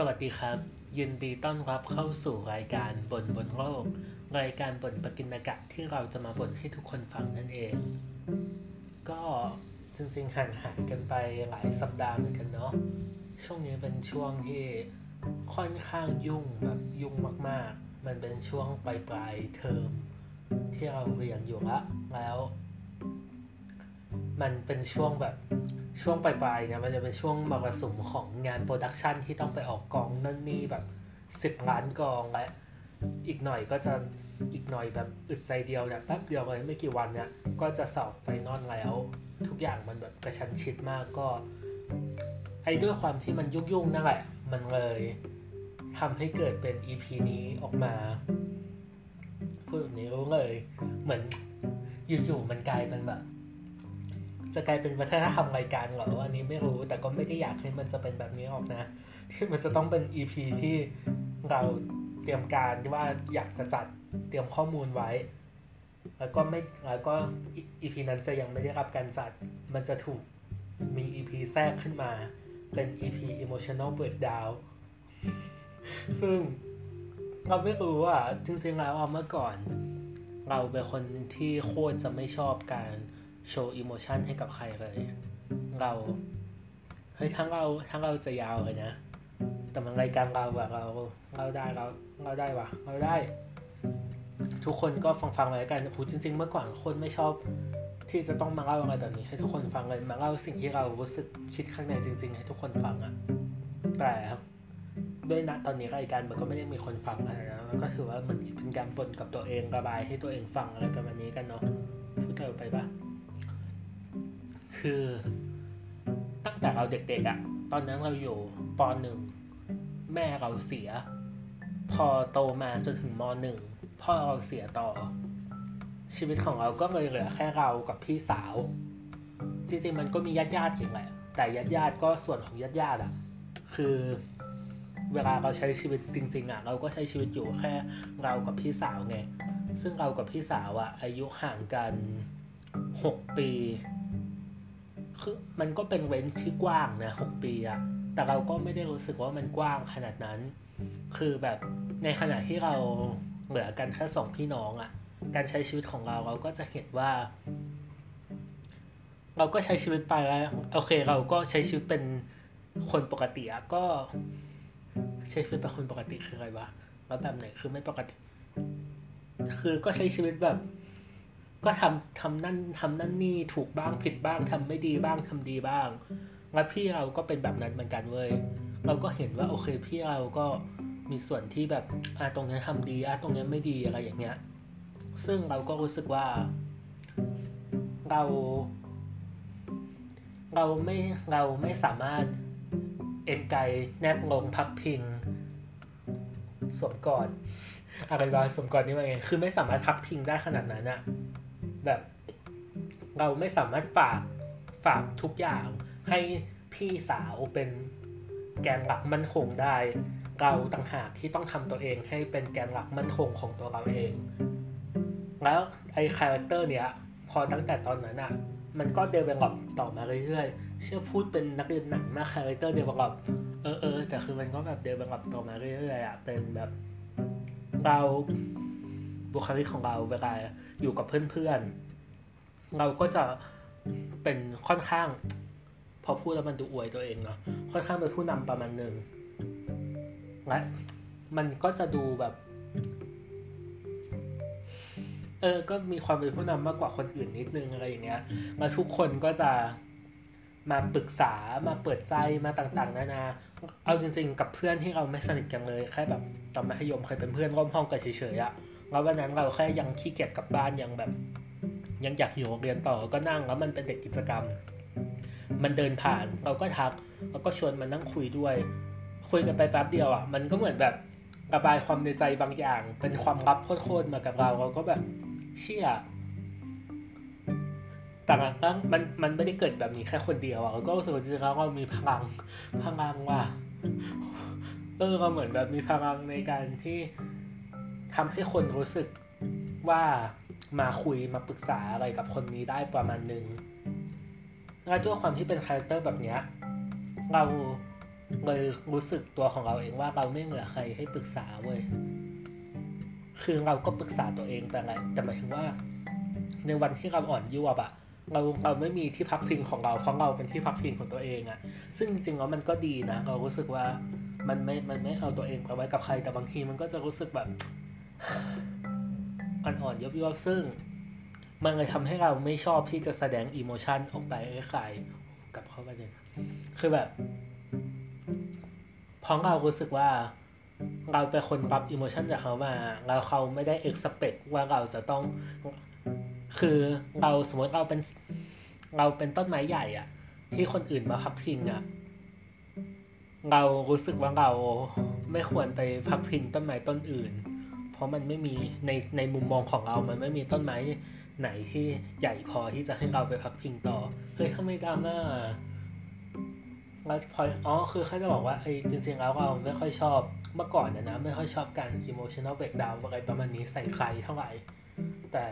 สวัสดีครับ ยินดีต้อนรับเข้าสู่รายการบ่นบนโลก รายการบ่นปกินกะที่เราจะมาบ่นให้ทุกคนฟังนั่นเอง ก็จริงๆห่างหายกันไปหลายสัปดาห์เหมือนกันเนาะช่วงนี้เป็นช่วงที่ค่อนข้างยุ่งแบบยุ่งมากๆ มันเป็นช่วงปลายปลายๆเทอมที่เราเรียนอยู่ละแล้ว มันเป็นช่วงแบบ ช่วงปลายๆเนี่ยมันจะเป็นช่วงมรสุมของงาน production ที่ต้องไปออกกองนั่นนี่แบบสิบล้านกองและอีกหน่อยก็จะอีกหน่อยแบบอึดใจเดียวเนี่ยแป๊บเดียวเลยไม่กี่วันเนี่ยก็จะสอบ final แล้ว ทุกอย่างมันแบบกระชั้นชิดมากก็ ไอ้ด้วยความที่มันยุ่งๆนั่นแหละ มันเลยทำให้เกิดเป็น EP นี้ออกมาพูดแบบนี้รู้เลย เหมือนอยู่ๆมันกลายเป็นแบบ จะกลายเป็นวัฒนธรรมรายการเหรออันนี้ไม่รู้แต่ก็ไม่ได้อยากให้มันจะเป็นแบบนี้ออกนะ ที่มันจะต้องเป็น EP ที่เราเตรียมการว่าอยากจะจัดเตรียมข้อมูลไว้ แล้วก็ไม่แล้วก็ EP นั้นจะยังไม่ได้รับการจัด มันจะถูกมี EP แทรกขึ้นมา เป็น EP emotional breakdown ซึ่งเราไม่รู้ว่าจริงๆแล้วเมื่อก่อน เราเป็นคนที่โคตรจะไม่ชอบการ โชว์อิโมชันให้กับใครเลย เราเฮ้ยทั้งเราทั้งเราจะยาวเลยนะ แต่มันรายการเราอะเราเราได้เราเราได้วะเราได้ ทุกคนก็ฟังฟังๆไว้กันคูจริง ๆ เมื่อก่อนคนไม่ชอบ ที่จะต้องมาเล่าอะไรแบบนี้ ให้ทุกคนฟังเลยมาเล่าสิ่งที่เรารู้สึกคิดข้างในจริง ๆ ให้ทุกคนฟังอะแต่ด้วยณตอนนี้รายการมันก็ไม่ได้มีคนฟังอะไรนะมันก็ถือว่ามันเป็นการบ่นกับตัวเองระบายให้ตัวเองฟังอะไรประมาณนี้กันเนาะพูดเร็วไปปะ คือตั้งแต่เราเด็กๆอะตอนนั้นเราอยู่ปหนึ่งแม่เราเสีย พอโตมาจนถึงมหนึ่งพ่อเราเสียต่อ ชีวิตของเราก็เลยเหลือแค่เรากับพี่สาว จริงๆมันก็มีญาติญาติๆอีกแหละแต่ญาติญาติๆก็ส่วนของญาติญาติๆอะ คือเวลาเราใช้ชีวิตจริง ๆอะเราก็ใช้ชีวิตอยู่แค่เรากับพี่สาวไงซึ่งเรากับพี่สาวอะอายุห่างกันหกปี คือมันก็เป็นเว้นที่กว้างนะหกปีอะแต่เราก็ไม่ได้รู้สึกว่ามันกว้างขนาดนั้น คือแบบในขณะที่เราเหลือกันแค่สองพี่น้องอะการใช้ชีวิตของเราเราก็จะเห็นว่า เราก็ใช้ชีวิตไปแล้วโอเค เราก็ใช้ชีวิตเป็นคนปกติอะก็ ใช้ชีวิตเป็นคนปกติคืออะไรวะแล้วแบบไหนคือไม่ปกติ คือก็ใช้ชีวิตแบบ ก็ทำทำนั่นทำนั่นนี่ถูกบ้างผิดบ้างทำไม่ดีบ้างทำดีบ้างแล้วพี่เราก็เป็นแบบนั้นเหมือนกันเว้ยเราก็เห็นว่าโอเคพี่เราก็มีส่วนที่แบบอะตรงนี้ทำดีอะตรงนี้ไม่ดีอะไรอย่างเงี้ย ซึ่งเราก็รู้สึกว่า เรา เราไม่เราไม่สามารถเอ็นไกลแนบลงพักพิงสวมกอดอะไรบ้างสวมกอดนี่ว่าไง คือไม่สามารถพักพิงได้ขนาดนั้นอะ แบบ เราไม่สามารถฝากฝากทุกอย่างให้พี่สาวเป็นแกนหลักมั่นคงได้ เราต่างหากที่ต้องทำตัวเองให้เป็นแกนหลักมั่นคงของตัวเราเอง แล้วไอ้ character เนี้ย พอตั้งแต่ตอนนั้นอะมันก็ develop ต่อมาเรื่อยๆ เชี่ยพูดเป็นนักเรียนหนังมาก character develop เออเออแต่คือมันก็แบบ develop ต่อมาเรื่อยๆอะเป็นแบบเรา บุคลิกของเราเวลาอยู่กับเพื่อนๆ เราก็จะเป็นค่อนข้าง พอพูดแล้วมันดูอวยตัวเองเนาะค่อนข้างเป็นผู้นำประมาณหนึ่งและมันก็จะดูแบบ เออ ก็มีความเป็นผู้นำมากกว่าคนอื่นนิดนึงอะไรอย่างเงี้ยแล้วทุกคนก็จะมาปรึกษามาเปิดใจมาต่างๆ นานา เอาจริง ๆ กับเพื่อนที่เราไม่สนิทกันเลย แค่แบบตอนมัธยมเคยเป็นเพื่อนร่วมห้องกันเฉยๆอะ แล้ววันนั้นเราแค่ยังขี้เกียจกลับบ้านยังแบบ ยังอยากอยู่โรงเรียนต่อก็นั่งแล้วมันเป็นเด็กกิจกรรม มันเดินผ่านเราก็ทักแล้วก็ชวนมันนั่งคุยด้วย คุยกันไปแป๊บเดียวอะมันก็เหมือนแบบระบายความในใจบางอย่าง เป็นความลับโคตรๆมากับเราเราก็แบบเชี่ยแต่มันก็มันมันไม่ได้เกิดแบบนี้แค่คนเดียวอะเราก็รู้สึกว่าจริงๆแล้วเรามีพลังพลังว่ะเออเราเหมือนแบบมีพลังในการที่ ทำให้คนรู้สึกว่ามาคุยมาปรึกษาอะไรกับคนนี้ได้ประมาณนึงแล้วด้วยความที่เป็นคาแรคเตอร์แบบเนี้ยเราเลยรู้สึกตัวของเราเองว่าเราไม่เหลือใครให้ปรึกษาเว้ยคือเราก็ปรึกษาตัวเองแต่ละแต่หมายถึงว่า ในวันที่เราอ่อนยวบอะเราเราไม่มีที่พักพิงของเราเพราะเราเป็นที่พักพิงของตัวเองอะซึ่งจริงๆแล้วมันก็ดีนะ เรารู้สึกว่ามันไม่ มันไม่เอาตัวเองไปไว้กับใครแต่บางทีมันก็จะรู้สึกแบบ อ่อนๆยบยบซึ่ง มันเลยทำให้เราไม่ชอบที่จะแสดงอิโมชันออกไปให้ใครกลับเข้าไปเลยคือแบบเพราะเรารู้สึกว่าเราเป็นคนรับอิโมชันจากเขามาเราเขาไม่ได้เอ็กซ์เพคว่าเราจะต้อง คือเราสมมติเราเป็นเราเป็นต้นไม้ใหญ่อะที่คนอื่นมาพักพิงอะเรารู้สึกว่าเราไม่ควรไปพักพิงต้นไม้ต้นอื่น เพราะมันไม่มีในในมุมมองของเรา มันไม่มีต้นไม้ไหนที่ใหญ่พอที่จะให้เราไปพักพิงต่อ เฮ้ยทำไมดราม่าแล้วพออ๋อ คือเขาจะบอกว่าไอ้จริงๆแล้วเราไม่ค่อยชอบ เมื่อก่อนนะนะ ไม่ค่อยชอบการ emotional breakdown อะไรประมาณนี้ใส่ใครเท่าไหร่ แต่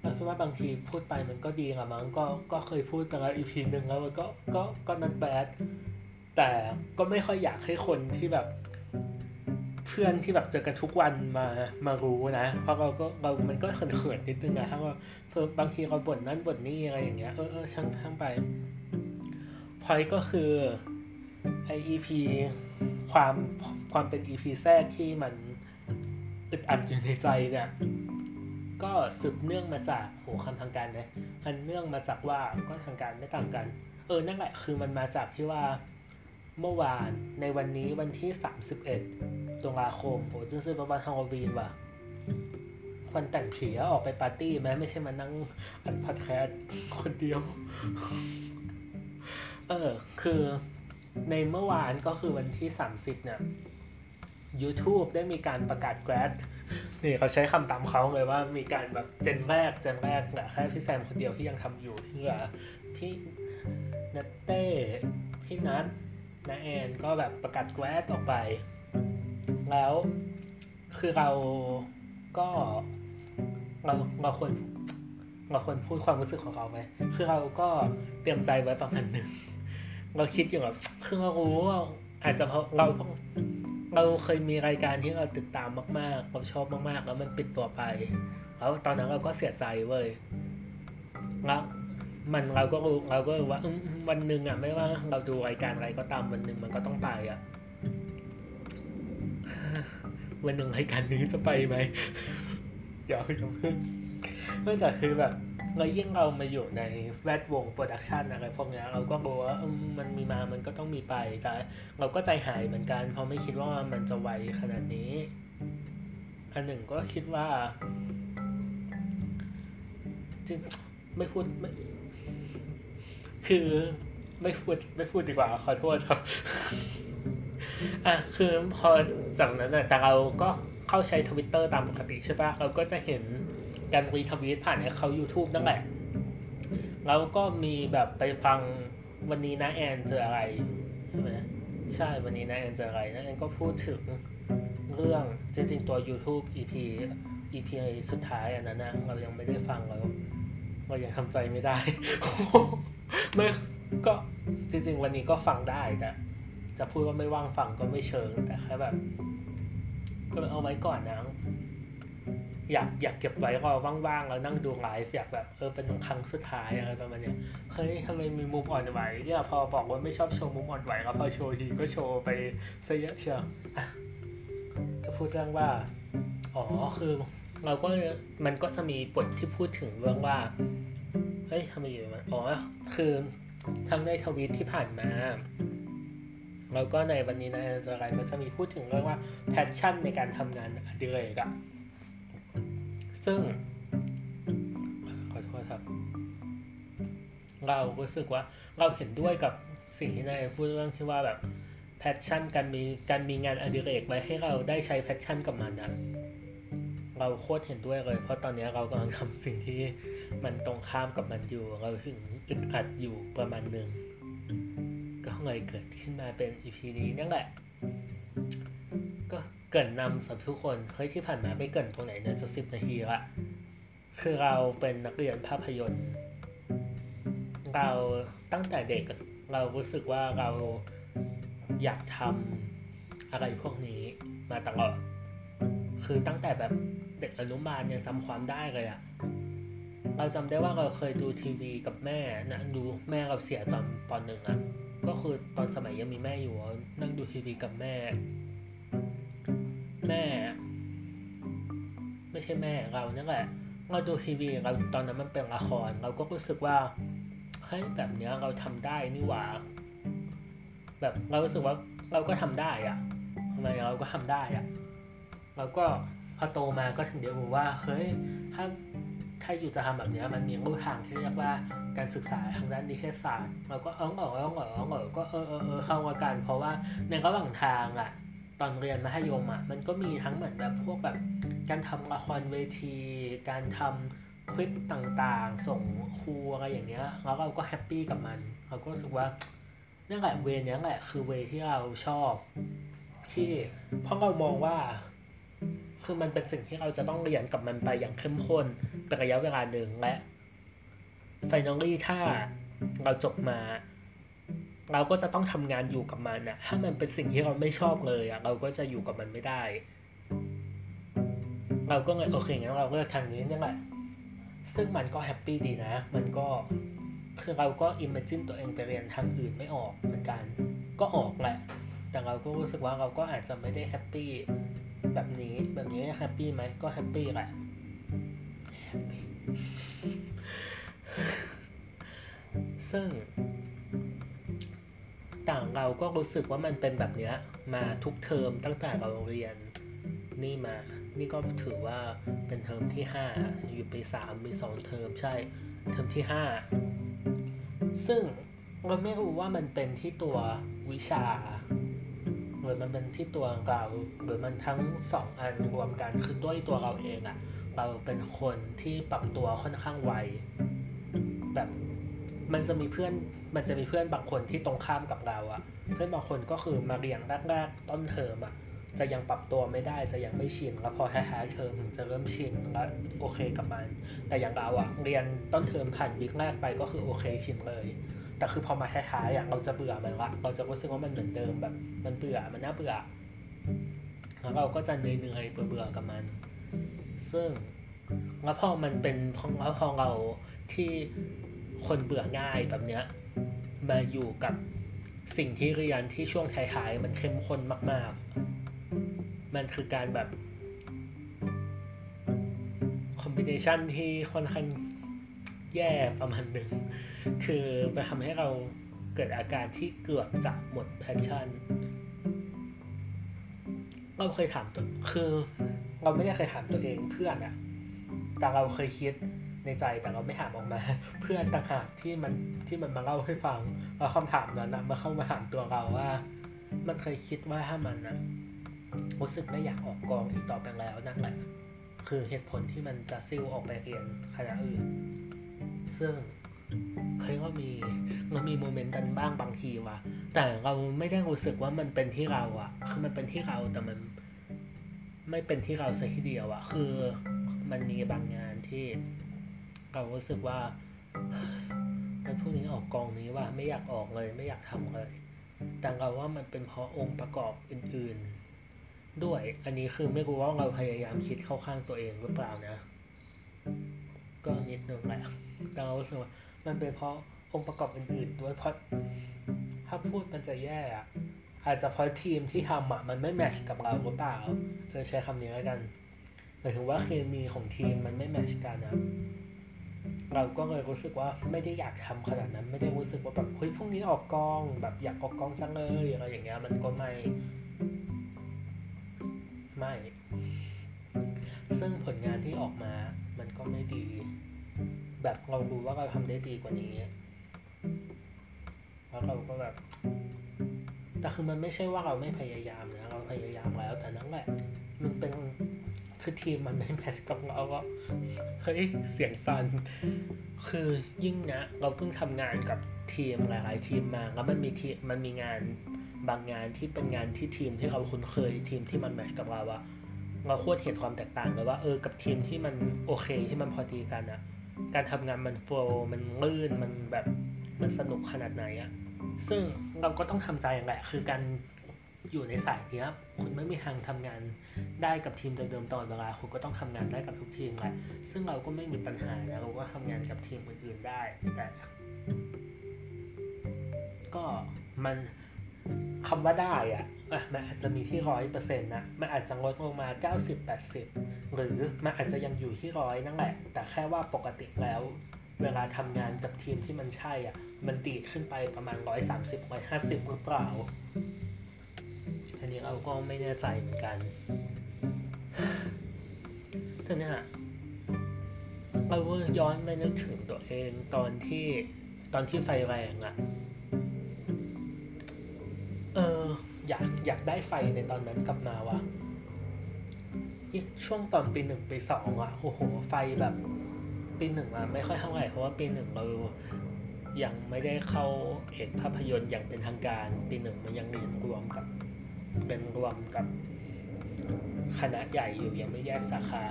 เราคิดว่าบางทีพูดไปมันก็ดีละมั้ง ก็ ก็เคยพูดไปแล้วอีพีหนึ่งแล้วมันก็ ก็ ก็นันแบดแต่ก็ไม่ค่อยอยากให้คนที่แบบ เพื่อนที่แบบเจอกันทุกวันมามารู้นะเพราะเราก็เรามันก็เขินๆนิดนึงนะถ้าว่าเพิ่มบางทีเราบ่นนั่นบ่นนี่อะไรอย่างเงี้ยเออเออช่างช่างไปพอยก็คือไอ EP ความความเป็น EP แทรกที่มันอึดอัดอยู่ในใจเนี่ยก็สืบเนื่องมาจากโหคำทางการนะมันเนื่องมาจากว่าก็ทางการไม่ต่างกัน เออนั่นแหละคือมันมาจากที่ว่า เมื่อวานในวันนี้วันที่ 31ตุลาคมโหจึงซื้อประมาณฮาโลวีนว่ะวันแต่งผีออกไปปาร์ตี้แม้ไม่ใช่มานั่งอัดพอดแคสต์คนเดียว เออ คือในเมื่อวานก็คือวันที่ 30 เนี่ย YouTube ได้มีการประกาศแกรดนี่เขาใช้คำตามเขาเลยว่ามีการแบบเจนแรกเจนแรกแหละแค่พี่แซมคนเดียวที่ยังทำอยู่ที่เหลือพี่นัตเต้ พี่นัท นาแอนก็แบบประกาศแกรดออกไป แล้วคือเราก็เราเราควรเราควรพูดความรู้สึกของเราไหมคือเราก็เตรียมใจไว้ประมาณหนึ่ง เราคิดอยู่แบบคือเรารู้ว่าอาจจะเพราะเราเราเคยมีรายการที่เราติดตามมากๆเราชอบมากๆ แล้วมันปิดตัวไป แล้วตอนนั้นเราก็เสียใจเว้ยแล้ว มันเราก็รู้เราก็รู้ว่าวันหนึ่งอะไม่ว่าเราดูรายการอะไรก็ตามวันหนึ่งมันก็ต้องตายอะวันหนึ่งรายการนี้จะไปไหมเดี๋ยวจะเพิ่งเมื่อแต่คือแบบเรายิ่งเรามาอยู่ในแวดวงโปรดักชันอะไรพวกนี้เราก็รู้ว่ามันมีมามันก็ต้องมีไปแต่เราก็ใจหายเหมือนกัน เพราะไม่คิดว่ามันจะไวขนาดนี้ อันหนึ่งก็คิดว่าจริง ไม่พูดไม่คือไม่พูดไม่พูดดีกว่าขอโทษครับอะคือพอจากนั้นนะแต่เราก็เข้าใช้ทวิตเตอร์ตามปกติใช่ปะเราก็จะเห็นการรีทวีตผ่านเขา YouTube นั่นแหละแล้วก็มีแบบไปฟังวันนี้นะแอนเจออะไรใช่ไหมใช่วันนี้นะแอนเจออะไรนะแอนก็พูดถึงเรื่องจริงๆตัว YouTube EP EP สุดท้ายอันนั้นนะเรายังไม่ได้ฟังเรา เรายังทำใจไม่ได้ไม่ก็จริง ๆ วันนี้ก็ฟังได้แต่จะพูดว่าไม่ว่างฟังก็ไม่เชิงแต่แค่แบบ ก็เอาไว้ก่อนนะอยากอยากเก็บไว้รอว่างๆแล้วนั่งดูไลฟ์อยากแบบเออเป็นครั้งสุดท้ายอะไรประมาณนี้เฮ้ยทำไมมีมุมอ่อนไหวเนี่ยพอบอกว่าไม่ชอบโชว์มุมอ่อนไหวแล้วพอโชว์ทีก็โชว์ไปซะเยอะเชียวจะพูดเรื่องว่า อ๋อคือ เราก็มันก็จะมีบทที่พูดถึงเรื่องว่าเฮ้ยทำไมอยู่มันอ๋อคือทั้งในทวีตที่ผ่านมาแล้วก็ในวันนี้นะอะไรมันจะมีพูดถึงเรื่องว่า passion ในการทำงานอดิเรกอะซึ่ง ขอโทษครับ เรารู้สึกว่าเราเห็นด้วยกับสิ่งที่นายพูดเรื่องที่ว่าแบบ passion การมีการมีงานอดิเรกไว้ให้เราได้ใช้ passion กับมันนะ เราโคตรเห็นด้วยเลย เพราะตอนนี้เรากำลังทำสิ่งที่มันตรงข้ามกับมันอยู่ เราถึงอึดอัดอยู่ประมาณหนึ่ง ก็เลยเกิดขึ้นมาเป็น EP นี้นั่นแหละ ก็เกินนำสำหรับทุกคนเฮ้ยที่ผ่านมาไม่เกินตรงไหนเนี่ยจะสิบนาทีละ คือเราเป็นนักเรียนภาพยนตร์ เราตั้งแต่เด็กเรารู้สึกว่าเราอยากทำอะไรพวกนี้มาตลอดคือตั้งแต่แบบ ด็กอนุบาลยังจำความได้เลยอะเราจำได้ว่าเราเคยดูทีวีกับแม่นะดูแม่เราเสียตอนปหนึ่งอะก็คือตอนสมัยยังมีแม่อยู่นั่งดูทีวีกับแม่ แม่ ไม่ใช่แม่เรานั่นแหละเราดูทีวีเราตอนนั้นมันเป็นละคร เราก็รู้สึกว่าเฮ้ยแบบเนี้ยเราทำได้นี่หว่า แบบเรารู้สึกว่าเราก็ทำได้อะทำไมเราก็ทำได้อะเราก็ พอโตมาก็ถึงเดียวรู้ว่าเฮ้ยถ้าถ้าอยู่จะทำแบบนี้มันมีรูทางที่เรียกว่าการศึกษาทางด้านนิเทศศาสตร์เราก็เออเออเออเออเออก็เออเออเออเข้ามากันเพราะว่าในระหว่างทางอะตอนเรียนมัธยมอะมันก็มีทั้งเหมือนแบบพวกแบบการทำละครเวที การทำคลิปต่างๆ ส่งครูอะไรอย่างเงี้ยแล้วเราก็ happy กับมันเราก็รู้สึกว่านั่นแหละ way นี้แหละคือ way ที่เราชอบ ที่เพราะเรามองว่า คือมันเป็นสิ่งที่เราจะต้องเรียนกับมันไปอย่างเข้มข้นเป็นระยะเวลาหนึ่งและ finally ถ้าเราจบมา เราก็จะต้องทำงานอยู่กับมันอะถ้ามันเป็นสิ่งที่เราไม่ชอบเลยอะเราก็จะอยู่กับมันไม่ได้ เราก็เลยโอเคงั้นเราเลือกทางนี้นี่แหละซึ่งมันก็ happy ดีนะ มันก็คือเราก็ imagine ตัวเองไปเรียนทางอื่นไม่ออกเหมือนกัน ก็ออกแหละ แต่เราก็รู้สึกว่าเราก็อาจจะไม่ได้ happy แบบนี้แบบนี้ happy ไหมก็ happy แหละ happy ซึ่ง ต่างเราก็รู้สึกว่ามันเป็นแบบเนี้ย มาทุกเทอมตั้งแต่เราเรียนนี่มา นี่ก็ถือว่าเป็นเทอมที่ห้าอยู่ปีสามมีสองเทอมใช่ เทอมที่ห้าซึ่งเราไม่รู้ว่ามันเป็นที่ตัววิชา หรือนมันเป็นที่ตัวเราหรือมันทั้งสองอันรวมกันคือด้วยตัวเราเองอะเราเป็นคนที่ปรับตัวค่อนข้างไวแบบมันจะมีเพื่อนมันจะมีเพื่อนบางคนที่ตรงข้ามกับเราอะเพื่อนบางคนก็คือมาเรียนแรกๆต้นเทอมอะจะยังปรับตัวไม่ได้จะยังไม่ชินแล้วพอท้ายๆเทอมถึงจะเริ่มชินแล้วโอเคกับมัน แต่อย่างเราอะเรียนต้นเทอมผ่านวิกแรกไปก็คือโอเคชินเลย แต่คือพอมาท้ายๆอะเราจะเบื่อมันละเราจะรู้สึกว่ามันเหมือนเดิมแบบ มันเบื่อมันน่าเบื่อแล้วเราก็จะเหนื่อยๆเบื่อๆกับมัน ซึ่งแล้วพอมันเป็นพอแล้วพอเราที่คนเบื่อง่ายแบบเนี้ยมาอยู่กับสิ่งที่เรียนที่ช่วงท้ายๆมันเข้มข้นมาก ๆ มันคือการแบบคอมบิเนชันที่ค่อนข้าง แย่ประมาณหนึ่ง คือไปทำให้เราเกิดอาการที่เกือบจะหมดแพชชั่น เราเคยถามตัวคือเราไม่ได้เคยถามตัวเองเพื่อนอะแต่เราเคยคิดในใจแต่เราไม่ถามออกมา เพื่อนต่างหากที่มันที่มันมาเล่าให้ฟังแล้วคำถามนั้นนะมาเข้ามาถามตัวเราว่า มันเคยคิดว่าถ้ามันนะรู้สึกไม่อยากออกกองอีกต่อไปแล้วนั่นแหละคือเหตุผลที่มันจะซิ่วออกไปเรียนคณะอื่น ซึ่งเฮ้ยก็มีมันมีโมเมนต์กันบ้างบางทีว่ะ แต่เราไม่ได้รู้สึกว่ามันเป็นที่เราอะคือมันเป็นที่เราแต่มัน ไม่เป็นที่เราสักทีเดียวอะคือมันมีบางงานที่ เรารู้สึกว่ามันพวกนี้ออกกองนี้ว่าไม่อยากออกเลยไม่อยากทำเลยแต่เราว่ามันเป็นเพราะองค์ประกอบอื่น ๆ ด้วย อันนี้คือไม่รู้ว่าเราพยายามคิดเข้าข้างตัวเองหรือเปล่านะ ก็นิดนึงแหละ แต่เรารู้สึกว่ามันเป็นเพราะองค์ประกอบอื่นๆด้วยเพราะถ้าพูดมันจะแย่อะอาจจะเพราะทีมที่ทำอะมันไม่แมชกับเราหรือเปล่าเออใช้คำนี้แล้วกันหมายถึงว่าเคมีของทีมมันไม่แมชกันนะเราก็เลยรู้สึกว่าไม่ได้อยากทำขนาดนั้น ไม่ได้รู้สึกว่าแบบเฮ้ยพรุ่งนี้ออกกองแบบอยากออกกองจังเลยอะไรอย่างเงี้ยมันก็ไม่ไม่ ซึ่งผลงานที่ออกมามันก็ไม่ดี แบบเรารู้ว่าเราทำได้ดีกว่านี้แล้วเราก็แบบ แต่คือมันไม่ใช่ว่าเราไม่พยายามนะเราพยายามแล้วแต่นั่นแหละมันเป็นคือทีมมันไม่แมทช์กับเราก็เฮ้ยเสียงสั่นคือยิ่งนะ เราเพิ่งทำงานกับทีมหลายๆทีมมาแล้วมันมีทีมันมีงานบางงานที่เป็นงานที่ทีมที่เราคุ้นเคยทีมที่มันแมทช์กับเราอะเราโคตรเห็นความแตกต่างเลยว่าเออกับทีมที่มันโอเคที่มันพอดีกันอะ การทำงานมันโฟล์มันลื่นมันแบบมันสนุกขนาดไหนอะซึ่งเราก็ต้องทำใจแหละ คือการอยู่ในสายเนี้ยคุณไม่มีทางทำงานได้กับทีมเดิมๆตลอดเวลา คุณก็ต้องทำงานได้กับทุกทีมแหละซึ่งเราก็ไม่มีปัญหาแล้วเราก็ทำงานกับทีมอื่นๆได้แต่ก็มัน คำว่าได้อะมันอาจจะมีที่ร้อยเปอร์เซ็นต์นะ มันอาจจะลดลงมาเก้าสิบแปดสิบหรือมันอาจจะยังอยู่ที่ร้อยนั่นแหละ แต่แค่ว่าปกติแล้ว เวลาทำงานกับทีมที่มันใช่อะ มันดีดขึ้นไปประมาณร้อยสามสิบร้อยห้าสิบรือเปล่า อันนี้เราก็ไม่แน่ใจเหมือนกันแต่เนี่ยเราก็ย้อนไปนึกถึงตัวเองตอนที่ตอนที่ไฟแรงอะ่ะ เอออยากอยากได้ไฟในตอนนั้นกลับมาวะช่วงตอนปีหนึ่งปีสองอะโอ้โหไฟแบบปีหนึ่งอะไม่ค่อยเท่าไหร่เพราะว่าปีหนึ่งเรายังไม่ได้เข้าเอกภาพยนตร์อย่างเป็นทางการปีหนึ่งมันยังเรียนรวมกับเป็นรวมกับคณะใหญ่อยู่ยังไม่แยกสาขา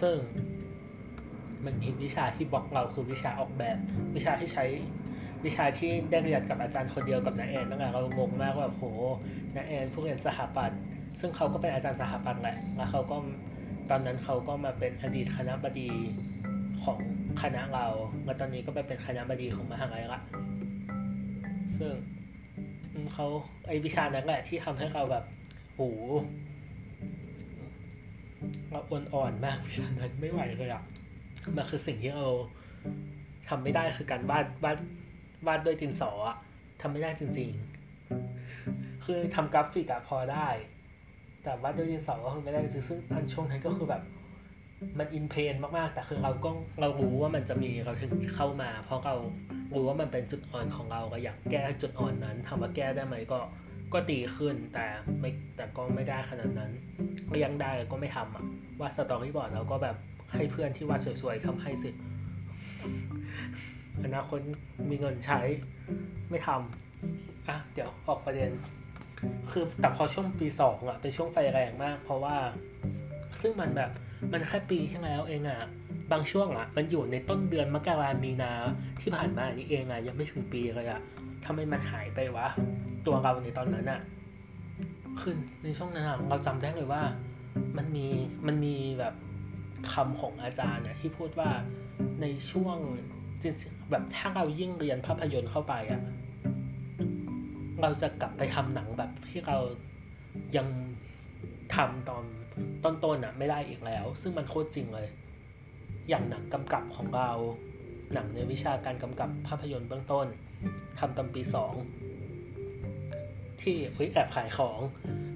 ซึ่งมันมีวิชาที่บล็อกเราคือวิชาออกแบบ วิชาที่ใช้ วิชาที่ได้เรียนกับอาจารย์คนเดียวกับน้าแอนนั่นแหละเรางงมากว่าแบบโหน้าแอนผู้เรียนสถาปัตย์ซึ่งเขาก็เป็นอาจารย์สถาปัตย์แหละแล้วเขาก็ตอนนั้นเขาก็มาเป็นอดีตคณะบดีของคณะเราแล้วตอนนี้ก็ไปเป็นคณะบดีของมหาลัยละซึ่งเขาไอวิชานั้นแหละที่ทำให้เราแบบโหเราอ่อนๆมากวิชานั้นไม่ไหวเลยอะมันคือสิ่งที่เราทำไม่ได้คือการวาดวาด วาดด้วยดินสออะทำไม่ได้จริง ๆ คือทำกราฟิกอะพอได้ แต่วาดด้วยดินสอก็คือไม่ได้จริงซึ่งอันช่วงนั้นก็คือแบบมันอินเพนมากๆ แต่คือเราก็เรารู้ว่ามันจะมีเราถึงเข้ามา เพราะเรารู้ว่ามันเป็นจุดอ่อนของเราก็อยากแก้จุดอ่อนนั้นถามว่าแก้ได้ไหมก็ก็ดีขึ้นแต่ไม่แต่ก็ไม่ได้ขนาดนั้น ก็ยังได้ก็ไม่ทำอะว่าสตอรี่บอร์ดเราก็แบบให้เพื่อนที่วาดสวยๆทำให้สิ อนาคตมีเงินใช้ไม่ทำอะเดี๋ยวออกประเด็น คือแต่พอช่วงปีสองอะเป็นช่วงไฟแรงมาก เพราะว่า ซึ่งมันแบบมันแค่ปีที่แล้วเองอะบางช่วงอะ มันอยู่ในต้นเดือนมกรามีนาที่ผ่านมานี่เองอะยังไม่ถึงปีเลยอะทำไมมันหายไปวะ ตัวเราในตอนนั้นอะคือในช่วงนั้นเราจำได้เลยว่ามันมีมันมีแบบคำของอาจารย์เนี่ยที่พูดว่าในช่วง แบบถ้าเรายิ่งเรียนภาพยนตร์เข้าไปอะเราจะกลับไปทำหนังแบบที่เรายังทำตอนต้นๆอะไม่ได้อีกแล้ว ซึ่งมันโคตรจริงเลย อย่างหนังกำกับของเรา หนังในวิชาการกำกับภาพยนตร์เบื้องต้นทำตอนปีสองที่เฮ้ยแอบขายของ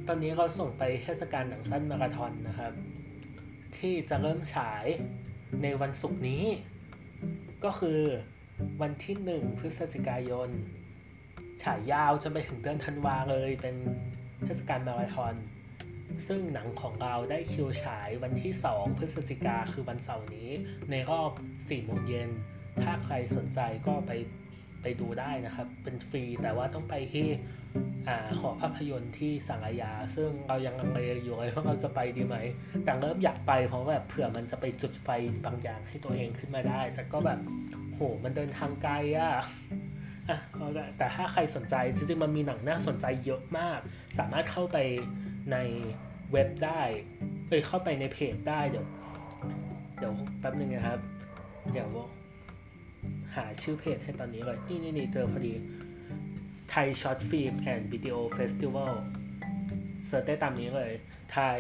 ตอนนี้เราส่งไปเทศกาลหนังสั้นมาราธอนนะครับ ที่จะเริ่มฉายในวันศุกร์นี้ ก็คือวันที่หนึ่งพฤศจิกายน ฉายยาวจนไปถึงเดือนธันวาเลยเป็นเทศกาลมาราธอน ซึ่งหนังของเราได้คิวฉายวันที่ 2 พฤศจิกาคือวันเสาร์นี้ ในรอบ4โมงเย็น ถ้าใครสนใจก็ไป ไปดูได้นะครับ เป็นฟรีแต่ว่าต้องไปที่หอภาพยนตร์ที่สังยาซึ่งเรายังลังเลอยู่เลยว่าเราจะไปดีไหม แต่เริ่มอยากไปเพราะแบบเผื่อมันจะไปจุดไฟบางอย่างให้ตัวเองขึ้นมาได้ แต่ก็แบบโหมันเดินทางไกลอะอะแต่ถ้าใครสนใจจริงๆมันมีหนังน่าสนใจเยอะมาก สามารถเข้าไปในเว็บได้เอ้ยเข้าไปในเพจได้เดี๋ยว เดี๋ยวแป๊บนึงนะครับ เดี๋ยว หาชื่อเพจให้ตอนนี้เลยนี่นี่นี่เจอพอดี Thai Short Film and Video Festival search ได้ตามนี้เลยไทย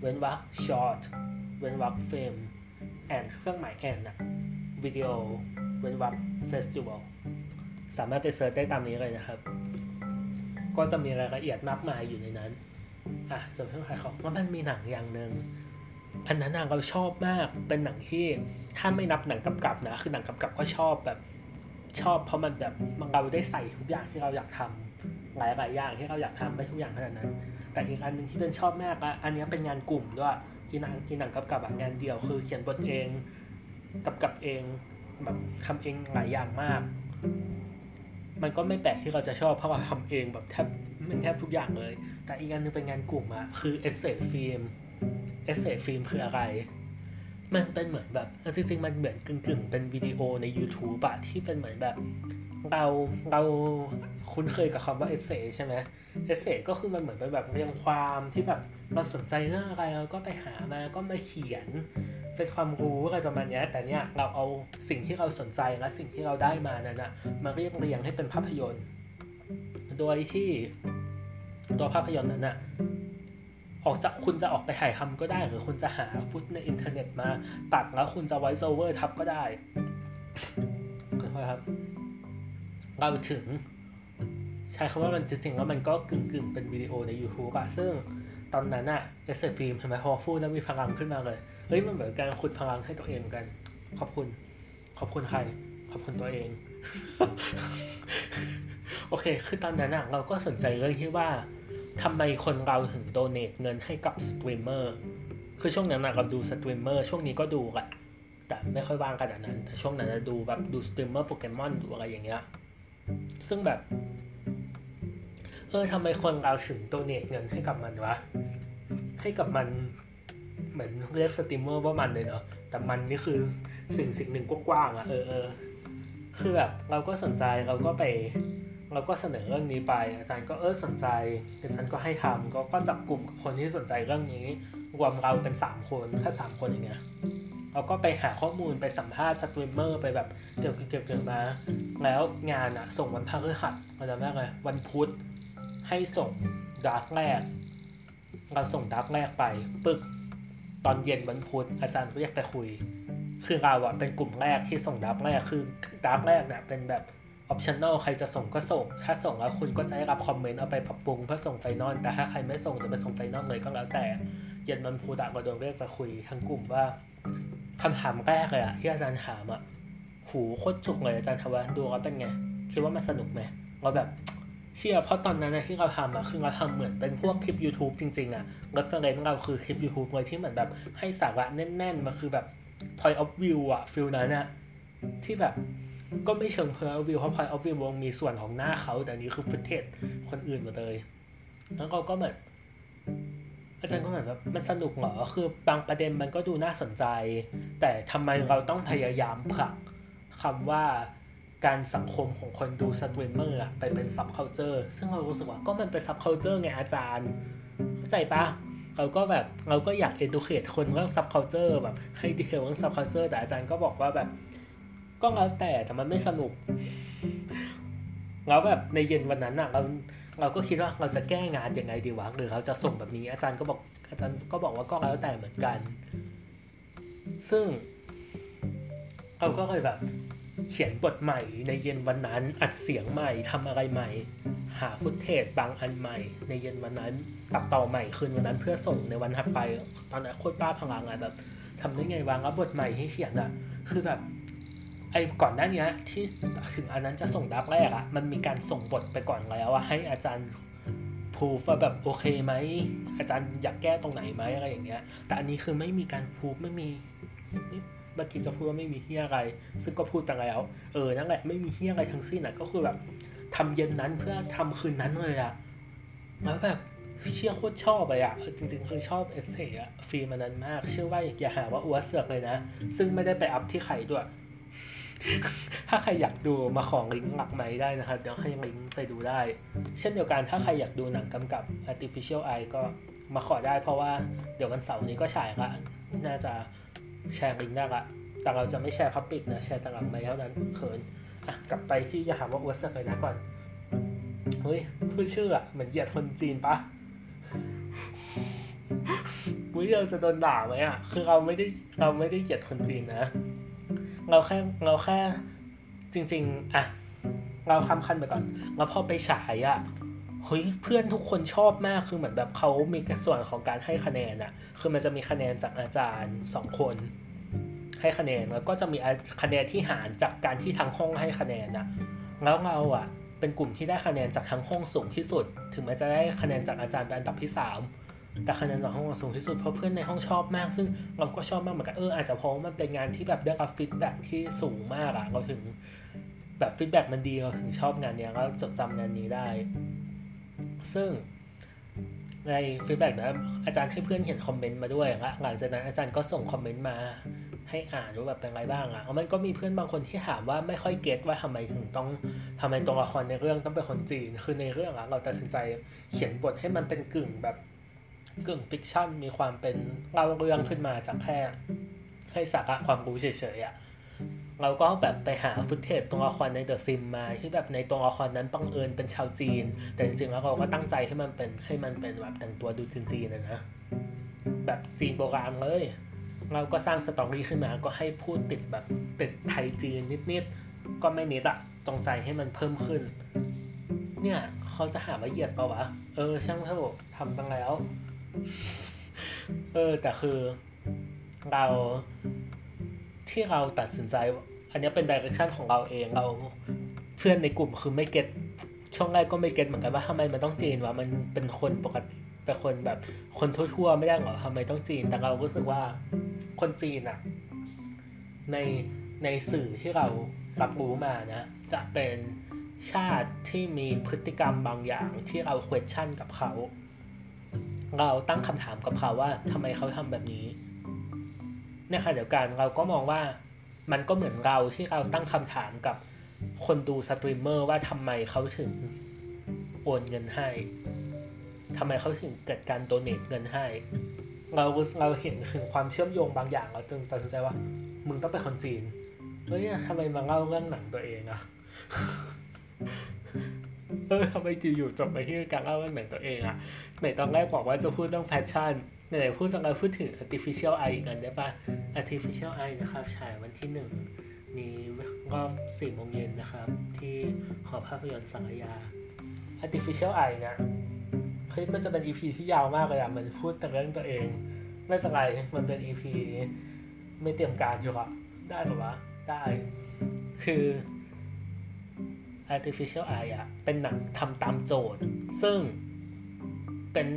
เว้นวรรค Short เว้นวรรค Film and เครื่องหมาย and อะวิดีโอเว้นวรรค Festival สามารถไป search ได้ตามนี้เลยนะครับ ก็จะมีรายละเอียดมากมายอยู่ในนั้น อะจะเพิ่งขายของว่ามันมีหนังอย่างหนึ่ง อันนั้นเราชอบมากเป็นหนังที่ถ้าไม่นับหนังกำกับนะ คือหนังกำกับก็ชอบแบบชอบเพราะมันแบบมันเราได้ใส่ทุกอย่างที่เราอยากทำหลายหลายอย่างที่เราอยากทำไม่ทุกอย่างขนาดนั้น แต่อีกอันหนึ่งที่เป็นชอบมากอะอันนี้เป็นงานกลุ่มด้วยอีหนังอีหนังกำกับงานเดียวคือเขียนบทเองกำกับเองแบบทำเองหลายอย่างมาก มันก็ไม่แปลกที่เราจะชอบเพราะเราทำเองแบบแทบมันแทบทุกอย่างเลย แต่อีกอันนึงเป็นงานกลุ่มอะคือ essay film essay film คืออะไร มันเป็นเหมือนแบบจริงๆมันเหมือนกึ่งๆ เป็นวิดีโอใน YouTube อะที่เป็นเหมือนแบบ เราเราคุ้นเคยกับคำว่า essay ใช่ไหม essay ก็คือมันเหมือนเป็นแบบเรียงความที่แบบเราสนใจเรื่องอะไรเราก็ไปหามาก็มาเขียนเป็นความรู้อะไรประมาณนี้แต่เนี้ยเราเอาสิ่งที่เราสนใจและสิ่งที่เราได้มานั้นนะมาเรียบเรียงให้เป็นภาพยนตร์ โดยที่ตัวภาพยนตร์นั้นนะ ออกจากคุณจะออกไปถ่ายทำก็ได้ หรือคุณจะหาฟุตในอินเทอร์เน็ตมาตัดแล้วคุณจะ voice over ทับก็ได้ก็ครับเราถึง ใช้คำว่ามันจริงๆแล้วมันก็กึ่งๆ เป็นวิดีโอใน YouTube อะซึ่งตอนนั้นอะ essay film ใช่ไหมพอพูดแล้วมีพลังขึ้นมาเลย เฮ้ยมันเหมือนการขุดพลังให้ตัวเองกัน ขอบคุณ ขอบคุณใคร ขอบคุณตัวเอง โอเค คือตอนนั้นอะเราก็สนใจเรื่องที่ว่า ทำไมคนเราถึง donate เงินให้กับสตรีมเมอร์ คือช่วงนั้นเราดูสตรีมเมอร์ ช่วงนี้ก็ดูแหละแต่ไม่ค่อยว่างขนาดนั้น แต่ช่วงนั้นจะดูแบบดูสตรีมเมอร์โปเกมอนดูอะไรอย่างเงี้ย ซึ่งแบบ เออทำไมคนเราถึง donate เงินให้กับมันวะ ให้กับมัน เหมือนเรียกสตรีมเมอร์ว่ามันเลยเนาะ แต่มันนี่คือสิ่งสิ่งหนึ่งกว้างๆอะเออเออ คือแบบเราก็สนใจเราก็ไป เราก็เสนอเรื่องนี้ไป อาจารย์ก็เออสนใจอาจารย์ก็ให้ทำก็ก็จับกลุ่มกับคนที่สนใจเรื่องนี้รวมเราเป็นสามคนแค่สามคนอย่างเงี้ยเราก็ไปหาข้อมูลไปสัมภาษณ์สตรีมเมอร์ไปแบบเก็บเก็บเก็บมา แล้วงานอะส่งวันพฤหัสเราจำได้เลยวันพุธให้ส่ง draft แรก เราส่ง draft แรกไปปึกตอนเย็นวันพุธอาจารย์เรียกไปคุย คือเราอะเป็นกลุ่มแรกที่ส่ง draft แรกคือ draft แรกเนี่ยเป็นแบบ optional ใครจะส่งก็ส่ง ถ้าส่งแล้วคุณก็จะได้รับคอมเมนต์เอาไปปรับปรุงเพื่อส่ง final แต่ถ้าใครไม่ส่งจะไปส่ง final เลยก็แล้วแต่ เย็นวันพุธก็โดนเรียกไปคุยทั้งกลุ่มว่าคำถามแรกเลยอะที่อาจารย์ถามอะหูโคตรจุกเลยอาจารย์ถามว่าดูแล้วเป็นไง คิดว่ามันสนุกไหมเราแบบเชี่ยเพราะตอนนั้นนะที่เราทำอะคือเราทำเหมือนเป็นพวกคลิป YouTube จริงๆอะ reference เราคือคลิป YouTube เลยที่เหมือนแบบให้สาระแน่นๆมาคือแบบ point of view อะฟิลนั้นอะที่แบบ ก็ไม่เชิง point of view เพราะ point of view วงมีส่วนของหน้าเขา แต่นี้คือ footage คนอื่นหมดเลย แล้วเราก็เหมือนอาจารย์ก็เหมือนแบบมันสนุกเหรอ คือบางประเด็นมันก็ดูน่าสนใจ แต่ทำไมเราต้องพยายามผลักคำว่าการสังคมของคนดูสตรีมเมอร์ไปเป็น subculture ซึ่งเรารู้สึกว่าก็มันเป็น subculture ไงอาจารย์ เข้าใจปะเราก็แบบเราก็อยาก educate คนเรื่อง subculture แบบให้ detail เรื่อง subculture แต่อาจารย์ก็บอกว่าแบบ ก็แล้วแต่แต่มันไม่สนุกแล้วแบบในเย็นวันนั้นอะเราเราก็คิดว่าเราจะแก้งานยังไงดีวะหรือเราจะส่งแบบนี้ อาจารย์ก็บอก อาจารย์ก็บอกว่าก็แล้วแต่เหมือนกัน ซึ่งเราก็เลยแบบ เขียนบทใหม่ในเย็นวันนั้นอัดเสียงใหม่ทำอะไรใหม่ หาฟุตเทจบางอันใหม่ ในเย็นวันนั้นตัดต่อใหม่คืนวันนั้นเพื่อส่งในวันถัดไปตอนนั้นโคตรป้าพลังอะแบบทำได้ไงวางแล้วบทใหม่ที่เขียนอะคือแบบ ไอ้ก่อนหน้านี้ที่ถึงอันนั้นจะส่งดับแรกอะมันมีการส่งบทไปก่อนแล้วอะให้อาจารย์พูฟว่าแบบโอเคไหมอาจารย์อยากแก้ตรงไหนไหมอะไรอย่างเงี้ย แต่อันนี้คือไม่มีการพูฟไม่มีเมื่อกี้จะพูดว่าไม่มีเฮียอะไร ซึ่งก็พูดไปแล้ว เออนั่นแหละไม่มีเฮียอะไรทั้งสิ้นอะก็คือแบบทำเย็นนั้นเพื่อทำคืนนั้นเลยอะแล้วแบบเชื่อโคตรชอบไปอะจริงๆคือชอบเอเซ่อะฟีมันนั้นมาก เชื่อว่าอย่าหาว่าอัวเสือกเลยนะ ซึ่งไม่ได้ไปอัพที่ใครด้วย ถ้าใครอยากดูมาของลิงก์หลักไม้ได้นะครับ เดี๋ยวให้ลิงก์ไปดูได้ เช่นเดียวกันถ้าใครอยากดูหนังกำกับ artificial eye ก็มาขอได้เพราะว่าเดี๋ยววันเสาร์นี้ก็ฉายละน่าจะแชร์ลิงก์ได้ละแต่เราจะไม่แชร์พับปิกนะ แชร์ต่หลังไม้เท่านั้นเขินอะกลับไปที่ยาหาว่าอวสเลยนะก่อน เฮ้ยพูดชื่ออะเหมือนเหยียดคนจีนปะกูเราจะโดนด่าไหมอะคือเราไม่ได้เราไม่ได้เหยียดคนจีนนะ เราแค่เราแค่จริง ๆ อะ เราคำคันไปก่อนแล้วพอไปฉายอะเฮ้ยเพื่อนทุกคนชอบมากคือเหมือนแบบเขามีส่วนของการให้คะแนนอะคือมันจะมีคะแนนจากอาจารย์สองคน ให้คะแนนแล้วก็จะมีคะแนนที่หารจากการที่ทั้งห้องให้คะแนนอะแล้วเราอะเป็นกลุ่มที่ได้คะแนนจากทั้งห้องสูงที่สุด ถึงแม้จะได้คะแนนจากอาจารย์เป็นอันดับที่สาม แต่คะแนนในห้องสูงที่สุดเพราะเพื่อนในห้องชอบมาก ซึ่งเราก็ชอบมากเหมือนกันเอออาจจะเพราะมันเป็นงานที่แบบได้รับ feedback ที่สูงมากอะเราถึงแบบ feedback มันดีเราถึงชอบงานเนี้ยก็จดจำงานนี้ได้ ซึ่งใน feedback นะอาจารย์ให้เพื่อนเขียนคอมเมนต์มาด้วยละหลังจากนั้นอาจารย์ก็ส่งคอมเมนต์มาให้อ่านว่าแบบเป็นไงบ้างอะมันก็มีเพื่อนบางคนที่ถามว่าไม่ค่อย get ว่าทำไมถึงต้องทำไมตัวละครในเรื่องต้องเป็นคนจีน คือในเรื่องอะเราตัดสินใจเขียนบทให้มันเป็นกึ่งแบบ กึ่ง fiction มีความเป็นเล่าเรื่องขึ้นมาจากแค่ ให้สาระความรู้เฉยๆอะเราก็แบบไปหา footage ตัวละครใน The Sims มาที่แบบในตัวละครนั้นบังเอิญเป็นชาวจีน แต่จริงๆแล้วเราก็ตั้งใจให้มันเป็นให้มันเป็นแบบแต่งตัวดูจีนๆนะนะแบบจีนโบราณเลย เราก็สร้าง story ขึ้นมาก็ให้พูดติดแบบติดไทยจีนนิดๆก็ไม่นิดอะจงใจให้มันเพิ่มขึ้น เนี่ยเขาจะหาว่าเหยียดเปล่าวะ เออช่างเถอะทำตั้งแล้ว เออแต่คือเราที่เราตัดสินใจ อันนี้เป็นดิเรกชันของเราเองเราเพื่อนในกลุ่มคือไม่เก็ตช่วงแรกก็ไม่เก็ตเหมือนกันว่าทำไมมันต้องจีนวะมันเป็นคนปกติเป็นคนแบบคนทั่วๆไม่ได้หรอทำไมต้องจีน แต่เรารู้สึกว่าคนจีนอะในในสื่อที่เรารับรู้มานะ จะเป็นชาติที่มีพฤติกรรมบางอย่างที่เรา question กับเขา เราตั้งคำถามกับเขาว่าทำไมเขาทำแบบนี้ในขณะเดียวกันเราก็มองว่ามันก็เหมือนเราที่เราตั้งคำถามกับคนดูสตรีมเมอร์ว่าทำไมเขาถึงโอนเงินให้ทำไมเขาถึงเกิดการ donate เงินให้ เราเราเห็นถึงความเชื่อมโยงบางอย่างเราจึงตัดสินใจว่า มึงต้องเป็นคนจีนเฮ้ยทำไมมาเล่าเรื่องหนังตัวเองอะ เออทำไมจีอยู่จบไปที่การเล่าเรื่องหนังตัวเองอะไหนตอนแรกบอกว่าจะพูดเรื่องแฟชั่นไหนพูดตอนแรกพูดถึง artificial eye กันได้ปะ artificial eye นะครับฉายวันที่หนึ่งมีรอบสี่โมงเย็นนะครับ ที่หอภาพยนตร์สังยา artificial eye นะเฮ้ยมันจะเป็น EP ที่ยาวมากเลยอะมันพูดแต่เรื่องตัวเอง ไม่เป็นไร มันเป็น EP ไม่เตรียมการอยู่อะได้หรอวะ ได้ คือ artificial eye อะเป็นหนังทำตามโจทย์ ซึ่งเป็น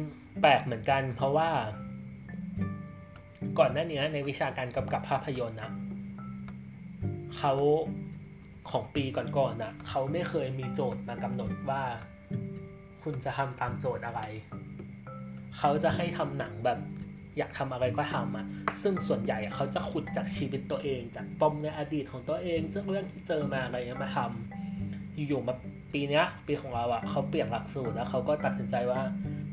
แปลกเหมือนกัน เพราะว่า ก่อนหน้านี้ในวิชาการกำกับภาพยนตร์นะเขาของปีก่อนๆนะเขาไม่เคยมีโจทย์มากำหนดว่า คุณจะทำตามโจทย์อะไร เขาจะให้ทำหนังแบบอยากทำอะไรก็ทำอะซึ่งส่วนใหญ่เขาจะขุดจากชีวิตตัวเอง จากปมในอดีตของตัวเองซึ่งเรื่องที่เจอมาอะไรเงี้ยมาทำ อยู่ๆมาปีเนี้ยปีของเราอะเขาเปลี่ยนหลักสูตรแล้วเขาก็ตัดสินใจว่า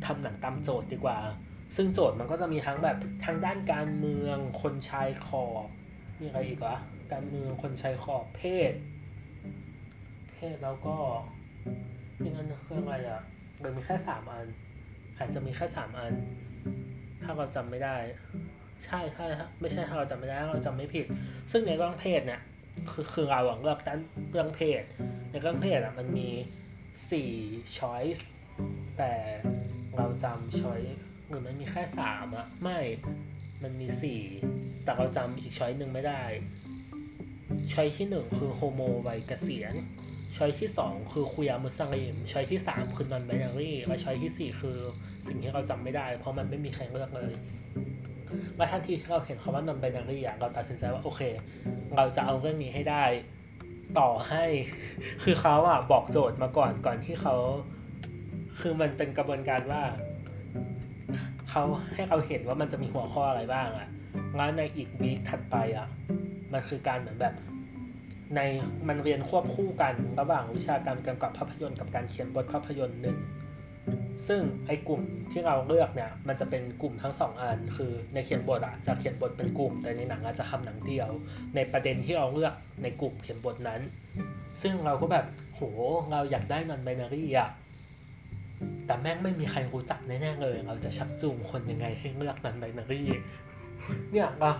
ทำหนังตามโจทย์ดีกว่า ซึ่งโจทย์มันก็จะมีทั้งแบบทางด้านการเมืองคนชายขอบมีอะไรอีกวะการเมืองคนชายขอบเพศ เพศแล้วก็ยังนั้นเครื่องอะไรอะมันมีแค่สามอัน อาจจะมีแค่สามอัน ถ้าเราจำไม่ได้ ใช่ใช่ไม่ใช่ถ้าเราจำไม่ได้เราจำไม่ผิด ซึ่งในเรื่องเพศเนี่ย คือคือเราเลือกด้านเรื่องเพศ ในเรื่องเพศอะมันมีสี่ choice แต่เราจำ choice หรือมันมีแค่สามอะไม่มันมีสี่แต่เราจำอีกช้อยหนึ่งไม่ได้ ช้อยที่หนึ่งคือโฮโมวัยเกษียณ ช้อยที่สองคือคุยามุสลิม ช้อยที่สามคือนอนไบนารีและช้อยที่สี่คือสิ่งที่เราจำไม่ได้ เพราะมันไม่มีใครเลือกเลย และทันทีที่เราเห็นคำว่านอนไบนารีเราตัดสินใจว่าโอเค เราจะเอาเรื่องนี้ให้ได้ต่อให้ คือเขาอะบอกโจทย์มาก่อนก่อนที่เขาคือมันเป็นกระบวนการว่าเขาให้เราเห็นว่ามันจะมีหัวข้ออะไรบ้างอะแล้วในอีกวีคถัดไปอะมันคือการเหมือนแบบในมันเรียนควบคู่กันระหว่างวิชาการกำกับภาพยนตร์กับการเขียนบทภาพยนตร์หนึ่ง ซึ่งไอ้กลุ่มที่เราเลือกเนี่ยมันจะเป็นกลุ่มทั้งสองอัน คือในเขียนบทอะจะเขียนบทเป็นกลุ่ม แต่ในหนังอาจจะทำหนังเดียว ในประเด็นที่เราเลือกในกลุ่มเขียนบทนั้น ซึ่งเราก็แบบโหเราอยากได้นอนไบนารีอะแต่แม่งไม่มีใครรู้จักแน่ๆเลย เราจะชักจูงคนยังไงให้เลือกนันไบนารีเนี่ยเรา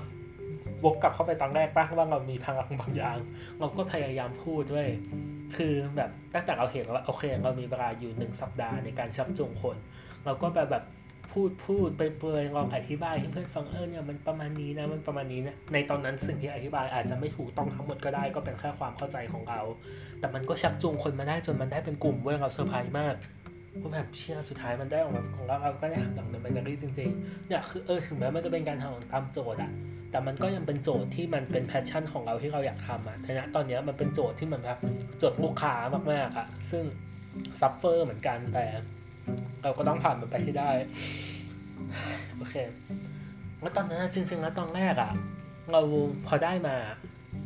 วกกลับเข้าไปตอนแรกป้าว่าเรามีพลังบางอย่าง เราก็พยายามพูดด้วย คือแบบตั้งแต่เราเห็นว่าโอเค เรามีเวลาอยู่หนึ่งสัปดาห์ในการชักจูงคน เราก็แบบแบบพูดพูดไปเปยลองอธิบายให้เพื่อนฟังเออเนี่ยมันประมาณนี้นะมันประมาณนี้นะในตอนนั้นสิ่งที่อธิบายอาจจะไม่ถูกต้องทั้งหมดก็ได้ก็เป็นแค่ความเข้าใจของเรา แต่มันก็ชักจูงคนมาได้จนมันได้เป็นกลุ่มเว้ยเราเซอร์ไพรส์มาก ก็แบบเชี่ยสุดท้ายมันได้ออกมาของเราเราก็ได้ทำหนังใน binary จริงๆเนี่ยคือเออถึงแม้มันจะเป็นการทำตามโจทย์อะแต่มันก็ยังเป็นโจทย์ที่มันเป็น passion ของเราที่เราอยากทำอะแต่ณตอนนี้มันเป็นโจทย์ที่เหมือนแบบโจทย์ลูกค้ามากๆอะซึ่ง suffer เหมือนกันแต่ เราก็ต้องผ่านมันไปให้ได้โอเคแล้วตอนนั้นจริงๆแล้วตอนแรกอะเราพอได้มา